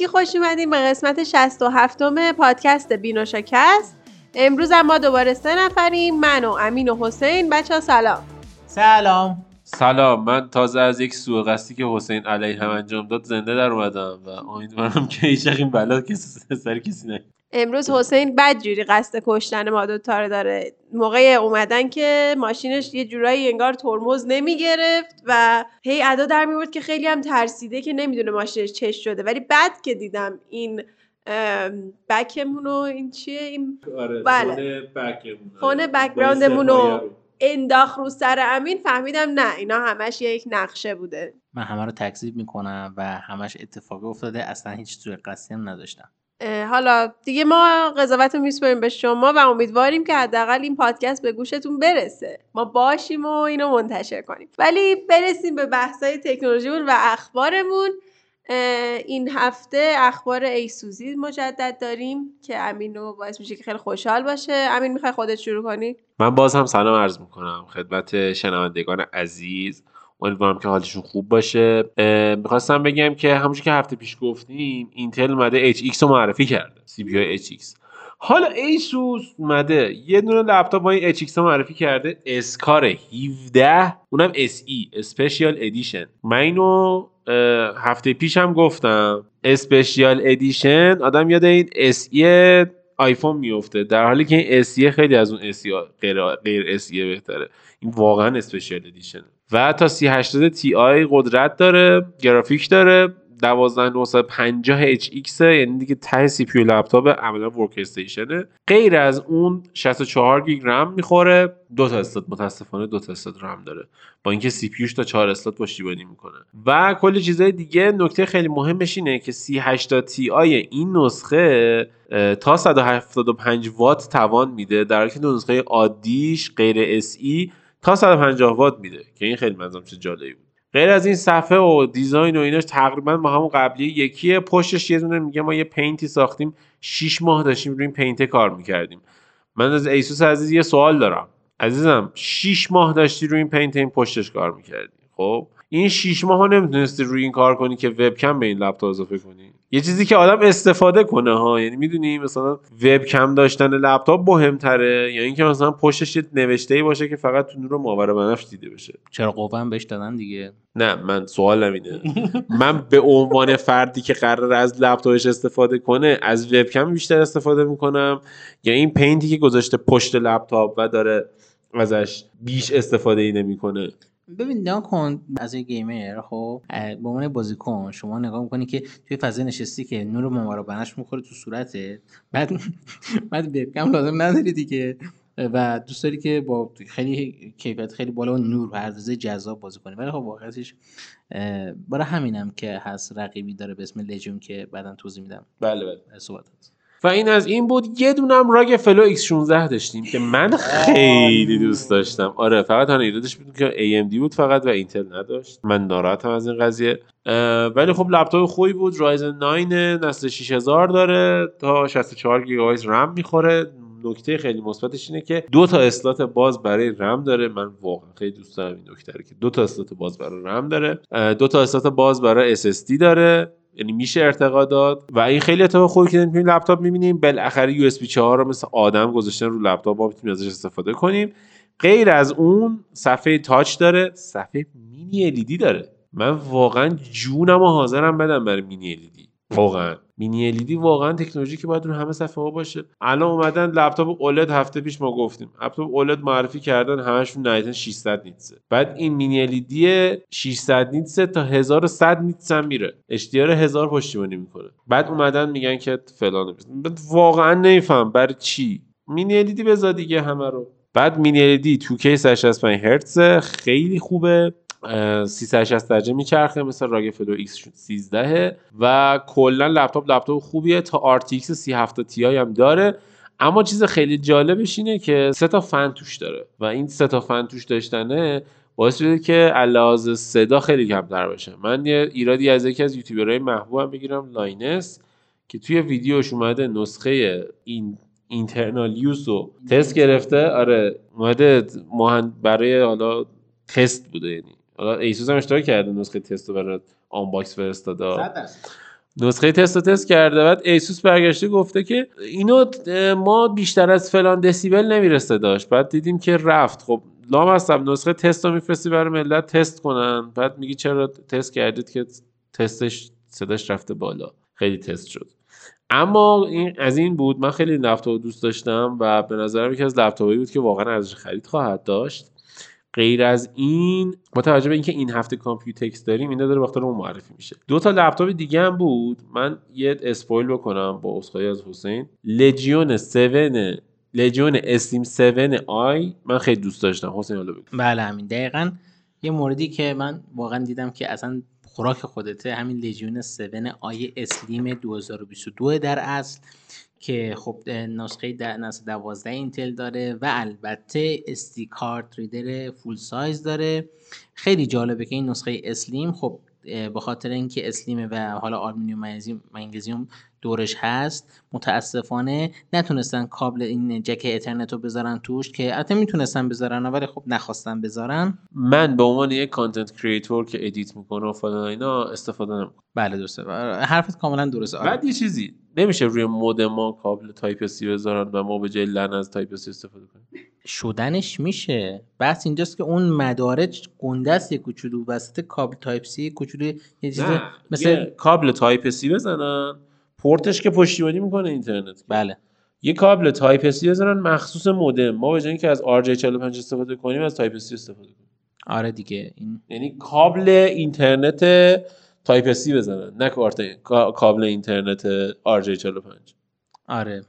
همگی خوش اومدیم به قسمت 67 م پادکست بینوشاکست امروز هم ما دوباره سه نفریم. من و امین و حسین. بچه ها سلام. سلام. سلام. من تازه از یک سوء قصدی که حسین علیه هم انجام داد زنده در اومدم و امیدوارم که هیچ این بلا کسی سر کسی نه امروز حسین بدجوری قصد کشتن ما دوتا رو داره. موقع اومدن که ماشینش یه جورایی انگار ترمز نمی گرفت و هی ادا در می بود که خیلی هم ترسیده که نمی‌دونه ماشینش چش شده. ولی بعد که دیدم این بکمون و این چیه این آره بله. بکمون. فون بکگراندمون رو. انداخت رو سر امین. فهمیدم نه اینا همش یک نقشه بوده. من همه رو تکذیب می‌کنم و همش اتفاقی افتاده. اصلا هیچ سوء قصدی هم نداشتم. حالا دیگه ما قضاوت رو به شما و امیدواریم که حداقل این پادکست به گوشتون برسه. ما باشیم و اینو منتشر کنیم. ولی برسیم به بحثای تکنولوژیمون و اخبارمون. این هفته اخبار ایسوسی مجدد داریم که امین رو باعث میشه که خیلی خوشحال باشه. امین می‌خوای خودت شروع کنی؟ من باز هم سلام عرض می‌کنم خدمت شنوندگان عزیز. امیدوارم که حالشون خوب باشه. می‌خواستم بگم که همونجور که هفته پیش گفتیم اینتل اومده HX رو معرفی کرده CPU HX حالا ایسوس اومده یه دونه لپتاپ با این HX معرفی کرده اسکار 17 اونم SE special edition من اینو هفته پیش هم گفتم special edition آدم یاد این SE آیفون میفته در حالی که این SE خیلی از اون SE غیر غیر SE بهتره. این واقعا special edition و تا 3080 Ti قدرت داره گرافیک داره 12950 HX یعنی دیگه ته CPU لپتاپ عملا workstation ه. غیر از اون 64 گیگ رم می‌خوره دو تا slot متاسفانه دو تا slot رم داره. با اینکه CPU ش تا 4 slot پشتیبانی می‌کنه. و کلی چیزای دیگه نکته خیلی مهمش اینه که 3080 Ti این نسخه تا 175 وات توان میده. در حالی که نسخه عادیش غیر SE تا 150 وات میده که این خیلی به نظرم چه جالبی بود. غیر از این صفحه و design و ایناش تقریبا با همون قبلی یکیه پشتش یه دونه میگه ما یه paint ی ساختیم 6 ماه داشتیم روی این paint ه کار می‌کردیم. من از ایسوس عزیز یه سوال دارم. عزیزم 6 ماه داشتی روی این paint این پشتش کار می‌کردی خب؟ این 6 ماه ها نمی‌تونستی روی این کار کنی که وبکم به این لپتاپ اضافه کنی؟ یه چیزی که آدم استفاده کنه ها. یعنی می‌دونی مثلا وبکم داشتن لپتاپ مهمتره یا اینکه مثلا پشتش یه نوشته ای باشه که فقط تو نور ماورا بنفش دیده بشه. چرا قوام بهش دادن دیگه؟ نه من سوال نمینه من به عنوان فردی که قراره از لپتاپش استفاده کنه از وبکم بیشتر استفاده می‌کنم؟ یا این پینتی که گذاشته پشت لپتاپ و داره ازش بیش استفاده ای نمی‌کنه؟ ببین نگاه کن از یه گیمر خب به عنوان بازیکن شما نگاه می‌کنی که توی فضای نشستی که نور مامارا بنش می‌خوره تو صورته بعد بعد وبکم لازم نداری دیگه. و دوست داری که با خیلی کیفیت خیلی بالا و نور عرضه جذاب بازی کنی. ولی خب واقعیتش برای همینم که هست رقیبی داره به اسم لژیون که بعدا توضیح میدم. بله بله. صحبت و این از این بود یه دونم ROG Flow X16 داشتیم که من خیلی دوست داشتم. آره فقط تنها ایرادش بود که AMD بود فقط و اینتل نداشت. من ناراحتم از این قضیه. ولی خب لپتاپ خوبی بود رایزن 9 نسل 6000 داره تا 64 گیگابایت رم می‌خوره. نکته خیلی مثبتش اینه که دو تا slot باز برای رم داره. من واقعا خیلی دوست دارم این نکته که دو تا slot باز برای رم داره. دو تا slot باز برای SSD داره. یعنی میشه ارتقا داد و این خیلی اتفاق خوبی که این لپتاپ می‌بینیم. بالاخره USB 4 رو مثل آدم گذاشتن رو لپتاپ ما می‌تونیم ازش استفاده کنیم. غیر از اون صفحه touch داره صفحه mini LED داره. من واقعا جونم و حاضرم بدم برای mini LED واقعا. mini LED واقعا تکنولوژی که باید رو همه صفحه ها باشه. الان اومدن لپتاپ OLED هفته پیش ما گفتیم. لپتاپ OLED معرفی کردن همشون نهایتا 600 nits ه. بعد این mini LED 600 nits ه تا 1100 nits هم میره. HDR 1000 پشتیبانی می‌کنه. بعد اومدن میگن که فلان واقعا نمیفهمم برای چی؟ mini LED بذار دیگه همه رو. بعد mini LED 2K 165 هرتز خیلی خوبه. 360 درجه میچرخه مثل ROG Flow X13 و کلا لپتاپ لپتاپ خوبیه تا RTX 3070 Ti هم داره. اما چیز خیلی جالبش اینه که سه تا فن توش داره. و این سه تا فن توش داشتنه باعث شده که علاوه صدا خیلی کمتر باشه. من یه ایرادی از یکی از یوتیوبرهای محبوبم بگیرم Linus که توی ویدیوش اومده نسخه این internal use رو تست گرفته. آره اومده مهند برای حالا تست بوده یعنی. حالا ایسوس هم اشتراک کرده نسخه تست رو برای unbox فرستاده. نسخه تست و تست کرده. بعد ایسوس برگشته گفته که اینو ما بیشتر از فلان دسیبل نمی‌رسه داشت. بعد دیدیم که رفت. خب لام هستم نسخه تست رو میفرستی برای ملت تست کنن. بعد میگی چرا تست کردید که تستش صداش رفته بالا. خیلی تست شد. اما این از این بود من خیلی لپتاپ دوست داشتم و به نظرم یکی از لپتاپایی بود که واقعا ارزش خرید خواهد داشت. غیر از این با توجه به اینکه این هفته Computex داریم اینا داره بخاطر اون معرفی میشه. دو تا لپتاپ دیگه هم بود. من یه spoil بکنم با عذرخواهی از حسین. Legion 7 Legion Slim 7i من خیلی دوست داشتم. حسین حالا بگو. بله همین. دقیقا یه موردی که من واقعا دیدم که اصلا خوراک خودته همین Legion 7i Slim 2022 در اصل. که خب نسخه نسخه 12 اینتل داره و البته SD card reader full size داره. خیلی جالبه که این نسخه slim خب به خاطر اینکه slim ه و حالا آلومینیوم مگنزیوم دورش هست. متاسفانه نتونستن کابل این جک Ethernet رو بذارن توش که البته می‌تونستن بذارن ولی خب نخواستن بذارن. من به عنوان یک content creator که edit می‌کنه و فلان اینا استفاده نمی‌کنم. بله درسته. حرفت کاملا درسته. بعد یه چیزی نمیشه روی مودم ها کابل type C بذارن و ما به جای LAN از type C استفاده کنیم؟ شدنش میشه. بحث اینجاست که اون مدارج گنده است یه کوچولو وسط کابل type C کوچولو یه چیز مثل کابل type C بزنن. پورتش که پشتیبانی می‌کنه اینترنت بله. یه کابل type C بزنن مخصوص مودم ها به جای اینکه از RJ45 استفاده کنیم از type C استفاده کنیم. آره دیگه این یعنی کابل اینترنت type C بزنن نه کارت کابل اینترنت RJ45 آره.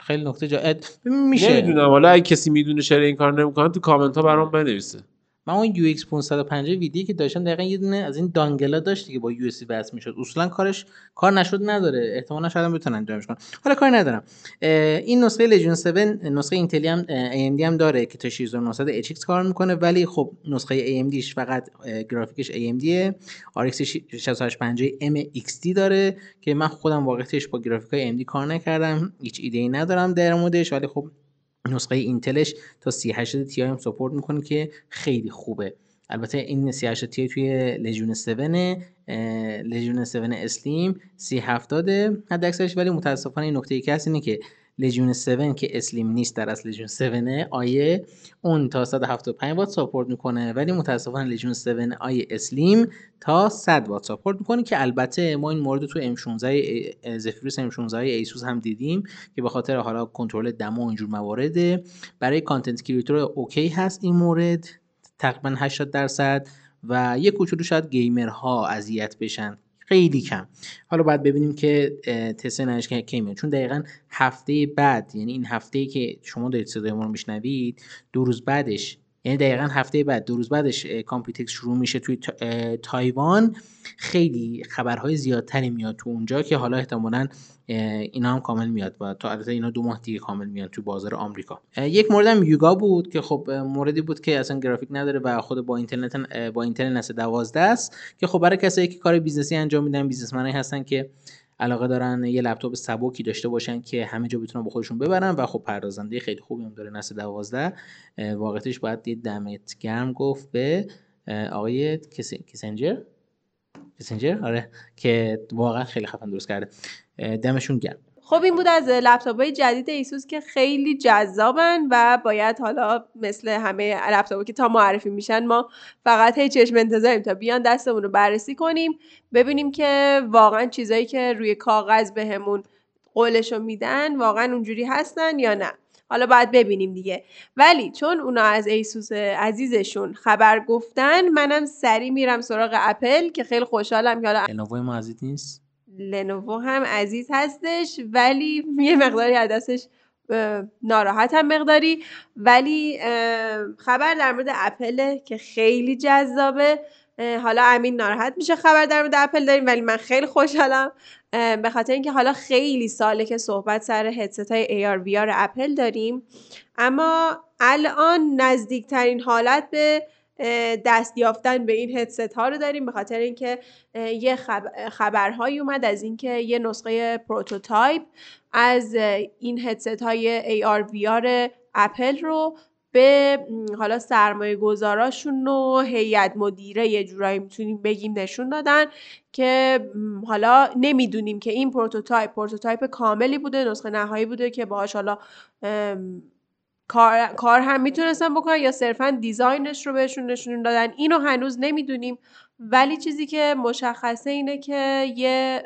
خیلی نکته جا میشه. نمی‌دونم حالا اگه کسی می‌دونه چرا این کار نمی‌کنه تو کامنت ها برام بنویسه. من اون UX 550 ویدیو که داشتم دقیقا یه دونه از این dongle ا داشت که با USB وصل می‌شد. اصولا کارش کار نشد نداره. احتمالاً شاید بتونن انجامش کنن. حالا کاری ندارم. این نسخه Legion 7 نسخه اینتلی هم AMD هم داره که تا 6900 HX کار می‌کنه. ولی خب نسخه AMD ش فقط گرافیکش AMD RX 6850 MXT داره که من خودم واقعیتش با گرافیک AMD کار نکردم. هیچ ایده ای ندارم در موردش. ولی خب نسخه اینتلش تا 38 تی هم سپورت می‌کنه که خیلی خوبه. البته این 38 تی توی لژیون 7 لژیون 7 اسلیم 3070 حد اکثرش ولی متاسفانه این نکته ای که هست اینه که لژیون 7 که اسلیم نیست در اصل لژیون 7 آیه اون تا 175 وات ساپورت می‌کنه. ولی متاسفانه لژیون 7 آیه اسلیم تا 100 وات ساپورت می‌کنه که البته ما این مورد تو M16 Zephyrus M16 ایسوس هم دیدیم که به خاطر حالا کنترل دما و اینجور موارد برای content creator OK هست این مورد تقریبا 80 درصد و یه کوچولو شاید gamer ها اذیت بشن. خیلی کم. حالا باید ببینیم که تستش کی میاد چون دقیقا هفته بعد یعنی این هفته که شما دارید صدای ما رو میشنوید دو روز بعدش یعنی دقیقا هفته بعد دو روز بعدش Computex شروع میشه توی تایوان. خیلی خبرهای زیادتری میاد تو اونجا که حالا احتمالا اینا هم کامل میاد و تا البته اینا دو ماه دیگه کامل میاد تو بازار آمریکا. یک مورد هم Yoga بود که خب موردی بود که اصلا گرافیک نداره و خود با اینتل با اینتل نسل 12 است که خب برای کسایی که کار business ی انجام میدن businessman ایی هستن که علاقه دارن یه لپتاپ سبکی داشته باشن که همه جا بتونن با خودشون ببرن و خب پردازنده خیلی خوبی هم داره نسل 12 واقعیتش باید یه دمت گرم گفت به آقای کسنجر کسنجر آره که واقعا خیلی خفن درست کرده. دمشون گرم. خب این بود از لپتاپ های جدید ایسوس که خیلی جذابن و باید حالا مثل همه لپتاپ که تا معرفی میشن ما فقط هی چشم انتظاریم تا بیان دستمون رو بررسی کنیم ببینیم که واقعا چیزایی که روی کاغذ بهمون قولش رو میدن واقعا اونجوری هستن یا نه. حالا باید ببینیم دیگه. ولی چون اونا از ایسوس عزیزشون خبر گفتن منم سری میرم سراغ اپل که خیلی خوشحالم که حالا نیست؟ لنوو هم عزیز هستش ولی یه مقداری از دستش ناراحت هم مقداری. ولی خبر در مورد اپل که خیلی جذابه. حالا امین ناراحت میشه خبر در مورد اپل داریم ولی من خیلی خوشحالم. به خاطر اینکه حالا خیلی ساله که صحبت سر هدست های AR VR اپل داریم. اما الان نزدیکترین حالت به دست یافتن به این هدست ها رو داریم به خاطر اینکه یه خبرهایی اومد از اینکه یه نسخه prototype از این هدست های AR VR اپل رو به حالا سرمایه گذاراشون و هیئت مدیره یه جورایی می‌تونیم بگیم نشون دادن که حالا نمی‌دونیم که این prototype prototype کاملی بوده نسخه نهایی بوده که باهاش حالا کار, کار هم می‌تونستن بکنن یا صرفا design ش رو بهشون نشون دادن. اینو هنوز نمی‌دونیم. ولی چیزی که مشخصه اینه که یه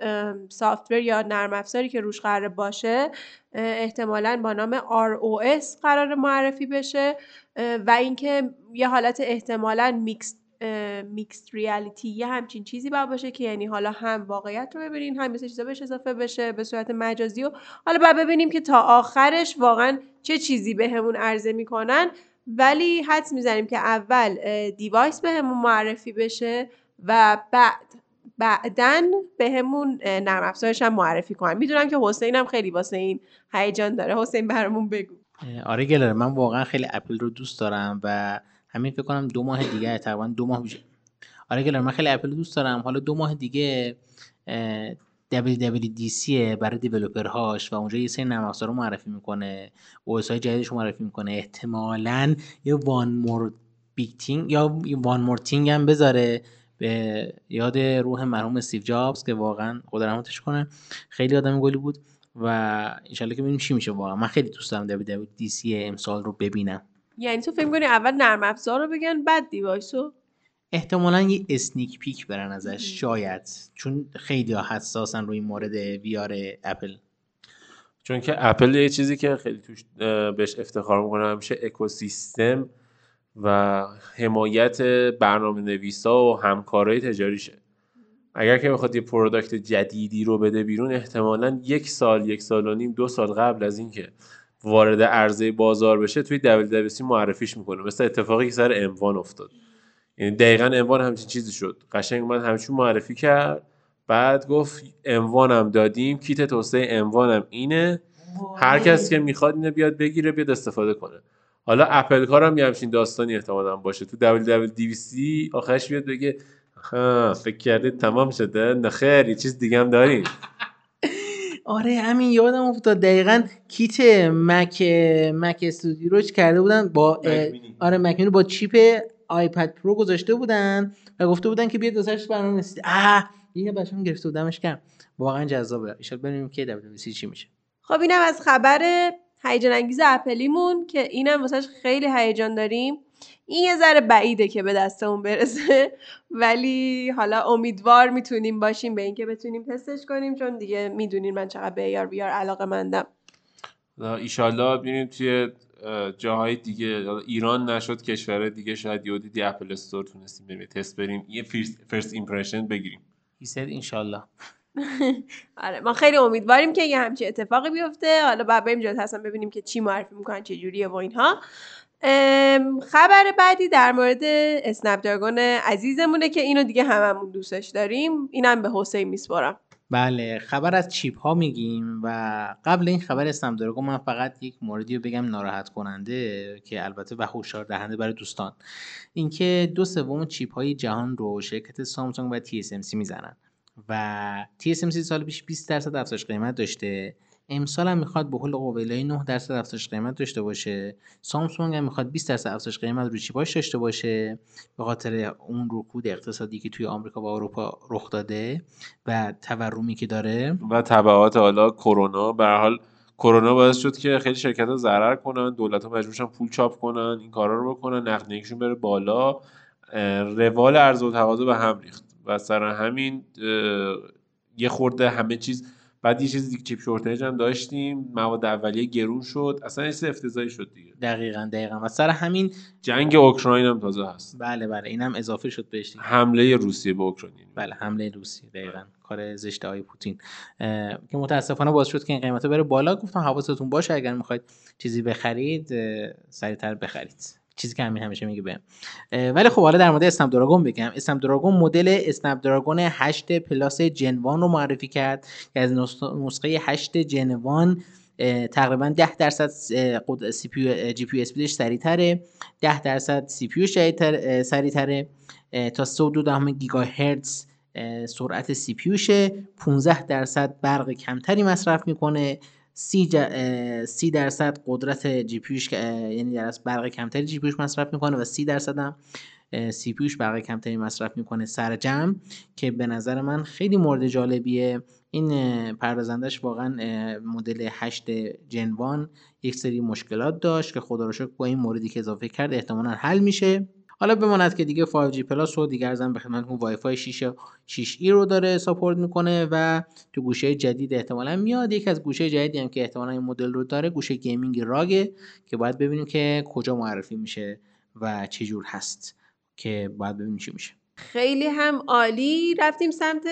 software یا نرم افزاری که روش قرار باشه احتمالا با نام ROS قرار معرفی بشه و اینکه یه حالت احتمالا میکس mixed reality یه همچین چیزی باید باشه که یعنی حالا هم واقعیت رو ببینین هم مثل چیزا بهش اضافه بشه به صورت مجازی و حالا باید ببینیم که تا آخرش واقعا چه چیزی بهمون به عرضه می‌کنن. ولی حدس می‌زنیم که اول device بهمون به معرفی بشه و بعد بعدا به همون نرم افزارش هم معرفی کنم می‌دونم که حسین هم خیلی واسه این هیجان داره. حسین برامون بگو. آره گلر من واقعا خیلی اپل رو دوست دارم و همین فکر کنم دو ماه دیگه تقریبا دو ماه بیشه آره گلر من خیلی اپل دوست دارم. حالا دو ماه دیگه WWDC برای developer هاش و اونجا یه سری نرم افزار رو معرفی می‌کنه OS های جدیدش رو معرفی می‌کنه. احتمالاً یه one more big یا one more thing هم بذاره به یاد روح مرحوم استیو جابز که واقعا خدا رحمتش کنه. خیلی آدم گلی بود و انشالله که ببینیم چی میشه. واقعا من خیلی دوست دارم سی امسال رو ببینم. یعنی تو فکر کنی اول نرم افزار رو بگن بعد device و احتمالا یه sneak peek بدن ازش شاید. چون خیلی حساسن روی مورد VR اپل چون که اپل یه چیزی که خیلی توش بهش افتخار می‌کنه همیشه اکوسیستم و حمایت برنامه نویسا و همکارای تجاریشه. اگر که بخواد یه product جدیدی رو بده بیرون احتمالا یک سال یک سال و نیم دو سال قبل از اینکه وارد عرضه بازار بشه توی WWDC معرفیش می‌کنه. مثل اتفاقی که سر اموان افتاد. یعنی دقیقا اموان همچین چیزی شد. قشنگ من همچون معرفی کرد. بعد گفت اموانم دادیم. کیت توسعه اموانم اینه. هر کس که می‌خواد اینو بیاد بگیره بیاد استفاده کنه. حالا اپل کار هم یه همچین داستانی احتمالا باشه. تو WWDC آخرش بیاد بگه فکر کردید تمام شده؟ نه خیر یه چیز دیگه هم داریم. آره همین یادم افتاد. دقیقا کیت مک مک استودیو رو کرده بودن؟ با آره مک با چیپ آیپد پرو گذاشته بودن و گفته بودن که بیاد واسش برنامه رسید اه یه بچه‌م گرفته بودمش کم واقعا جذابه. ان ببینیم که WWDC چی میشه. خب اینم از خبر هیجان انگیز اپلیمون که اینم واسهش خیلی هیجان داریم. این یه ذره بعیده که به دستمون برسه. ولی حالا امیدوار می‌تونیم باشیم به اینکه بتونیم تستش کنیم چون دیگه می‌دونین من چقدر به ایار بیار علاقه مندم. ایشالله ببینیم توی جاهای دیگه ایران نشد کشور دیگه شاید یودی دی اپل استور تونستیم بریم تست بریم یه فرست ایمپرشن بگیریم. هی سید انشالله آره ما خیلی امیدواریم که یه همچین اتفاقی بیفته. حالا بعد بریم جلوت هستن ببینیم که چی معرفی می‌کنن چه جوریه و اینها. خبر بعدی در مورد اسنپ دراگون عزیزمونه که اینو دیگه هممون دوستش داریم. اینم به حسین میسپارم. بله خبر از چیپ ها میگیم و قبل این خبر اسنپ دراگون من فقط یک موردی رو بگم ناراحت کننده که البته و هوشیار دهنده برای دوستان. اینکه دو سوم چیپ های جهان رو شرکت سامسونگ و TSMC می‌زنن و TSMC سال پیش 20 درصد افزایش قیمت داشته. امسال هم می‌خواد به حول قابلای 9 درصد افزایش قیمت داشته باشه. سامسونگ هم می‌خواد 20 درصد افزایش قیمت رو چیپاش داشته باشه؟ به خاطر اون رکود اقتصادی که توی آمریکا و اروپا رخ داده و تورمی که داره. و تبعات حالا کرونا. به حال کرونا باعث شد که خیلی شرکت ها ضرر کنن دولت ها مجبورشن پول چاپ کنن این کارا رو بکنن نقدینگیشون بره بالا. روال عرضه و تقاضا به هم ریخت. و سر همین یه خورده همه چیز بعد یه چیز دیگه چیپ شورتج هم داشتیم. مواد اولیه گرون شد. اصلا یه افتضاحی شد دیگه. دقیقا دقیقا. و سر همین جنگ اوکراین هم تازه هست. بله بله. اینم اضافه شد بهش حمله روسیه به اوکراین. بله حمله روسیه. دقیقا. کار زشت های پوتین. که متاسفانه باز شد که این قیمت بره بالا. گفتم حواستون باشه اگر می‌خواید چیزی بخرید سریعتر بخرید. چیزی که همین همیشه میگه بهم. ولی خب حالا در مورد اسنپ دراگون بگم. اسنپ دراگون مدل اسنپ دراگون 8 Plus Gen 1 رو معرفی کرد که از نسخه 8 Gen 1 تقریبا 10 درصد CPU GPU speed ش سریعتره. 10 درصد CPU سریعتره تا 3.2 گیگاهرتز سرعت CPU 15 درصد برق کمتری مصرف می‌کنه. سی, سی درصد قدرت GPU ش یعنی در برق کمتری GPU ش مصرف می‌کنه و سی درصد هم CPU ش برق کمتری مصرف می‌کنه سر جمع که به نظر من خیلی مورد جالبیه. این پردازندش واقعا مدل 8 Gen 1 یک سری مشکلات داشت که خدا رو شکر با این موردی که اضافه کرد احتمالا حل میشه. حالا بماند که دیگه 5G Plus رو دیگه عرضم به خدمتتون وای فای 6 6E رو داره support می‌کنه و تو گوشی جدید احتمالا میاد. یکی از گوشی جدیدی هم که احتمالا این مدل رو داره گوشی gaming ROG ه که باید ببینیم که کجا معرفی میشه و چه جور هست که باید ببینیم چی میشه. خیلی هم عالی. رفتیم سمت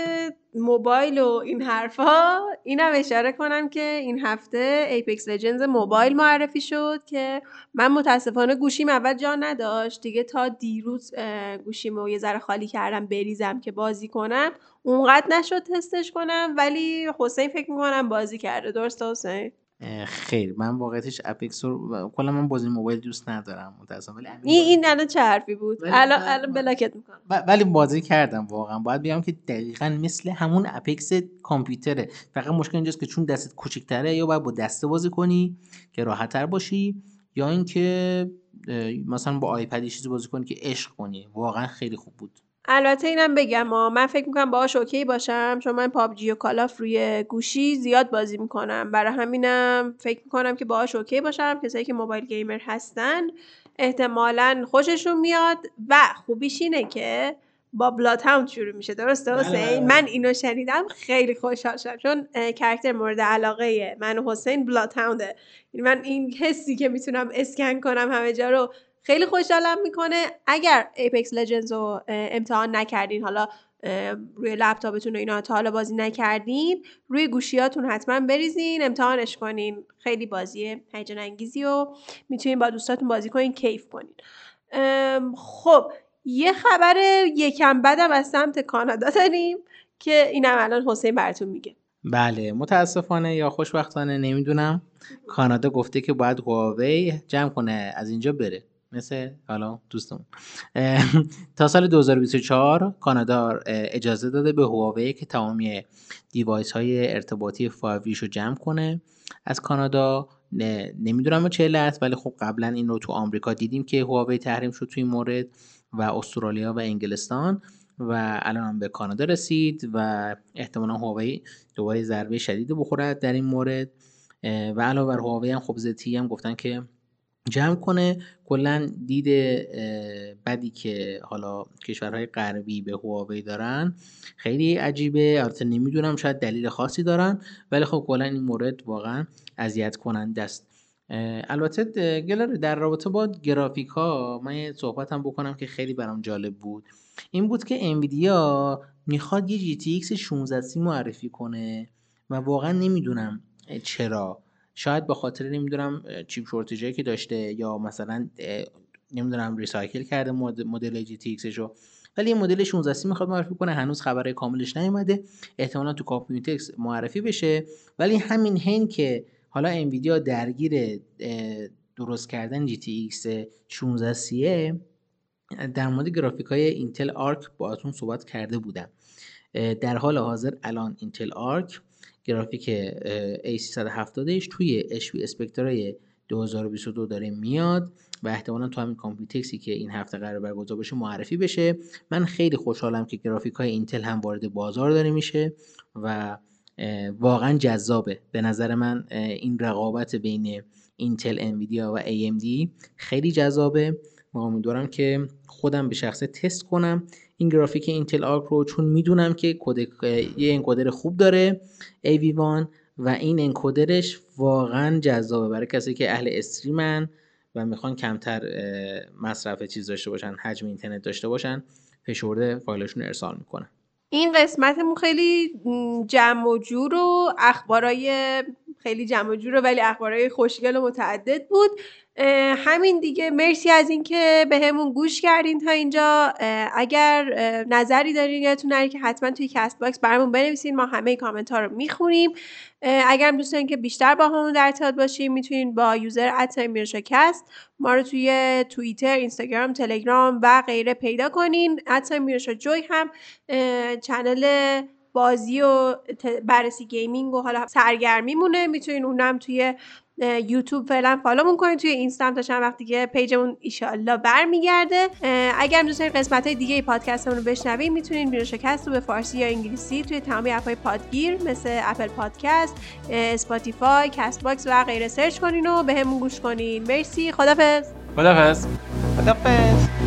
موبایل و این حرفا. اینم اشاره کنم که این هفته Apex Legends موبایل معرفی شد که من متاسفانه گوشیم اول جا نداشت. دیگه تا دیروز گوشیم رو یه ذره خالی کردم بریزم که بازی کنم. اونقدر نشد تستش کنم ولی حسین فکر می‌کنم بازی کرده. درسته حسین؟ خیر من واقعیتش Apex رو کلا من بازی موبایل دوست ندارم متاسفم ولی این این الان چه حرفی بود؟ الان الان block ت می‌کنم. ولی بازی کردم واقعا. باید بگم که دقیقا مثل همون Apex کامپیوتره. فقط مشکل اینجاست که چون دستت کوچیک‌تره یا باید با دسته بازی کنی که راحتتر باشی یا اینکه مثلا با آیپد چیزی بازی کنی که عشق کنی. واقعا خیلی خوب بود. البته اینم بگم ما من فکر می‌کنم باهاش OK باشم چون من پابجی و کالاف روی گوشی زیاد بازی می‌کنم. برای همینم فکر می‌کنم که باهاش OK باشم. کسایی که mobile gamer هستن احتمالا خوششون میاد و خوبیش اینه که با Bloodhound شروع میشه. درسته بله، حسین. من اینو شنیدم خیلی خوشحال شدم. چون character مورد علاقه من و حسین Bloodhound ه من این حسی که می‌تونم اسکن کنم همه جا رو خیلی خوشحالم می‌کنه. اگر Apex Legends رو امتحان نکردین حالا روی لپتاپتون و اینا تا حالا بازی نکردین روی گوشیاتون حتما بریزین امتحانش کنین. خیلی بازیه هیجان انگیزی و می‌تونین با دوستاتون بازی کنین کیف کنین. خب یه خبر یکم بدم از سمت کانادا داریم که اینم الان حسین براتون میگه. بله متاسفانه یا خوشبختانه نمی‌دونم. کانادا گفته که باید هواوی جمع کنه از اینجا بره. مثل حالا دوستمون. تا سال 2024 کانادا اجازه داده به هواوی که تمامی دیوایس های ارتباطی 5 رو جمع کنه. از کانادا نمی‌دونم چه علت ولی خب قبلا این رو تو آمریکا دیدیم که هواوی تحریم شد تو این مورد و استرالیا و انگلستان و الان هم به کانادا رسید و احتمالا هواوی دوباره ضربه شدید بخورد در این مورد. و علاوه بر هواوی هم خب زتی هم گفتن که جمع کنه کلا دید بدی که حالا کشورهای غربی به هواوی دارن خیلی عجیبه. البته نمی‌دونم شاید دلیل خاصی دارن ولی خب کلا این مورد واقعا اذیت کننده است. البته گلر در رابطه با گرافیک ها من یه صحبت هم بکنم که خیلی برام جالب بود. این بود که انویدیا می‌خواد GTX 16 معرفی کنه و واقعا نمی‌دونم چرا. شاید به خاطر نمی‌دونم chip shortage ی که داشته یا مثلا نمی‌دونم recycle کرده مدل GT رو. ولی این مدل 16 سی می‌خواد معرفی کنه هنوز خبر کاملش نیومده. احتمالا تو Computex معرفی بشه. ولی همین هین که حالا انویدیا درگیر درست کردن GTX 16 سیه در مورد گرافیک های اینتل آرک باهاتون صحبت کرده بودم. در حال حاضر الان اینتل آرک گرافیک A370 توی HP Spectre های 2022 داره میاد و احتمالا تو همین Computex ی که این هفته قرار برگزار بشه معرفی بشه. من خیلی خوشحالم که گرافیک های اینتل هم وارد بازار داره میشه و واقعا جذابه. به نظر من این رقابت بین اینتل انویدیا و AMD خیلی جذابه. و امیدوارم که خودم به شخصه تست کنم این گرافیک اینتل آرک رو چون می‌دونم که یه encoder خوب داره AV1 و این encoder ش واقعا جذابه برای کسی که اهل stream ن و می‌خوان کمتر مصرف چیز داشته باشن حجم اینترنت داشته باشن فشرده فایلشون ارسال می‌کنن. این قسمتمون خیلی جمع و جور و اخبارای خیلی جمع و جور ولی اخبارای خوشگل و متعدد بود. همین دیگه. مرسی از اینکه بهمون گوش کردین تا اینجا. اگر نظری دارین یادتون نره که حتما توی Castbox برامون بنویسین. ما همه کامنت ها رو می‌خونیم. اگر دوست دارین که بیشتر باهامون در ارتباط باشیم می‌تونین با user at ما رو توی توییتر اینستاگرام تلگرام و غیره پیدا کنین. at جوی هم channel بازی و بررسی gaming و حالا سرگرمی مونه می‌تونین اونم توی یوتیوب فعلا follow مون کنید توی اینستام تا چند وقت دیگه page مون ایشالله برمیگرده. اگر دوست قسمت های دیگه پادکستمون رو بشنوید می‌تونین بیرون شکست رو به فارسی یا انگلیسی توی تمام app های پادگیر مثل Apple Podcast Spotify Castbox و غیره search کنین و بهمون گوش کنین. مرسی. خدافظ خدافظ خدافظ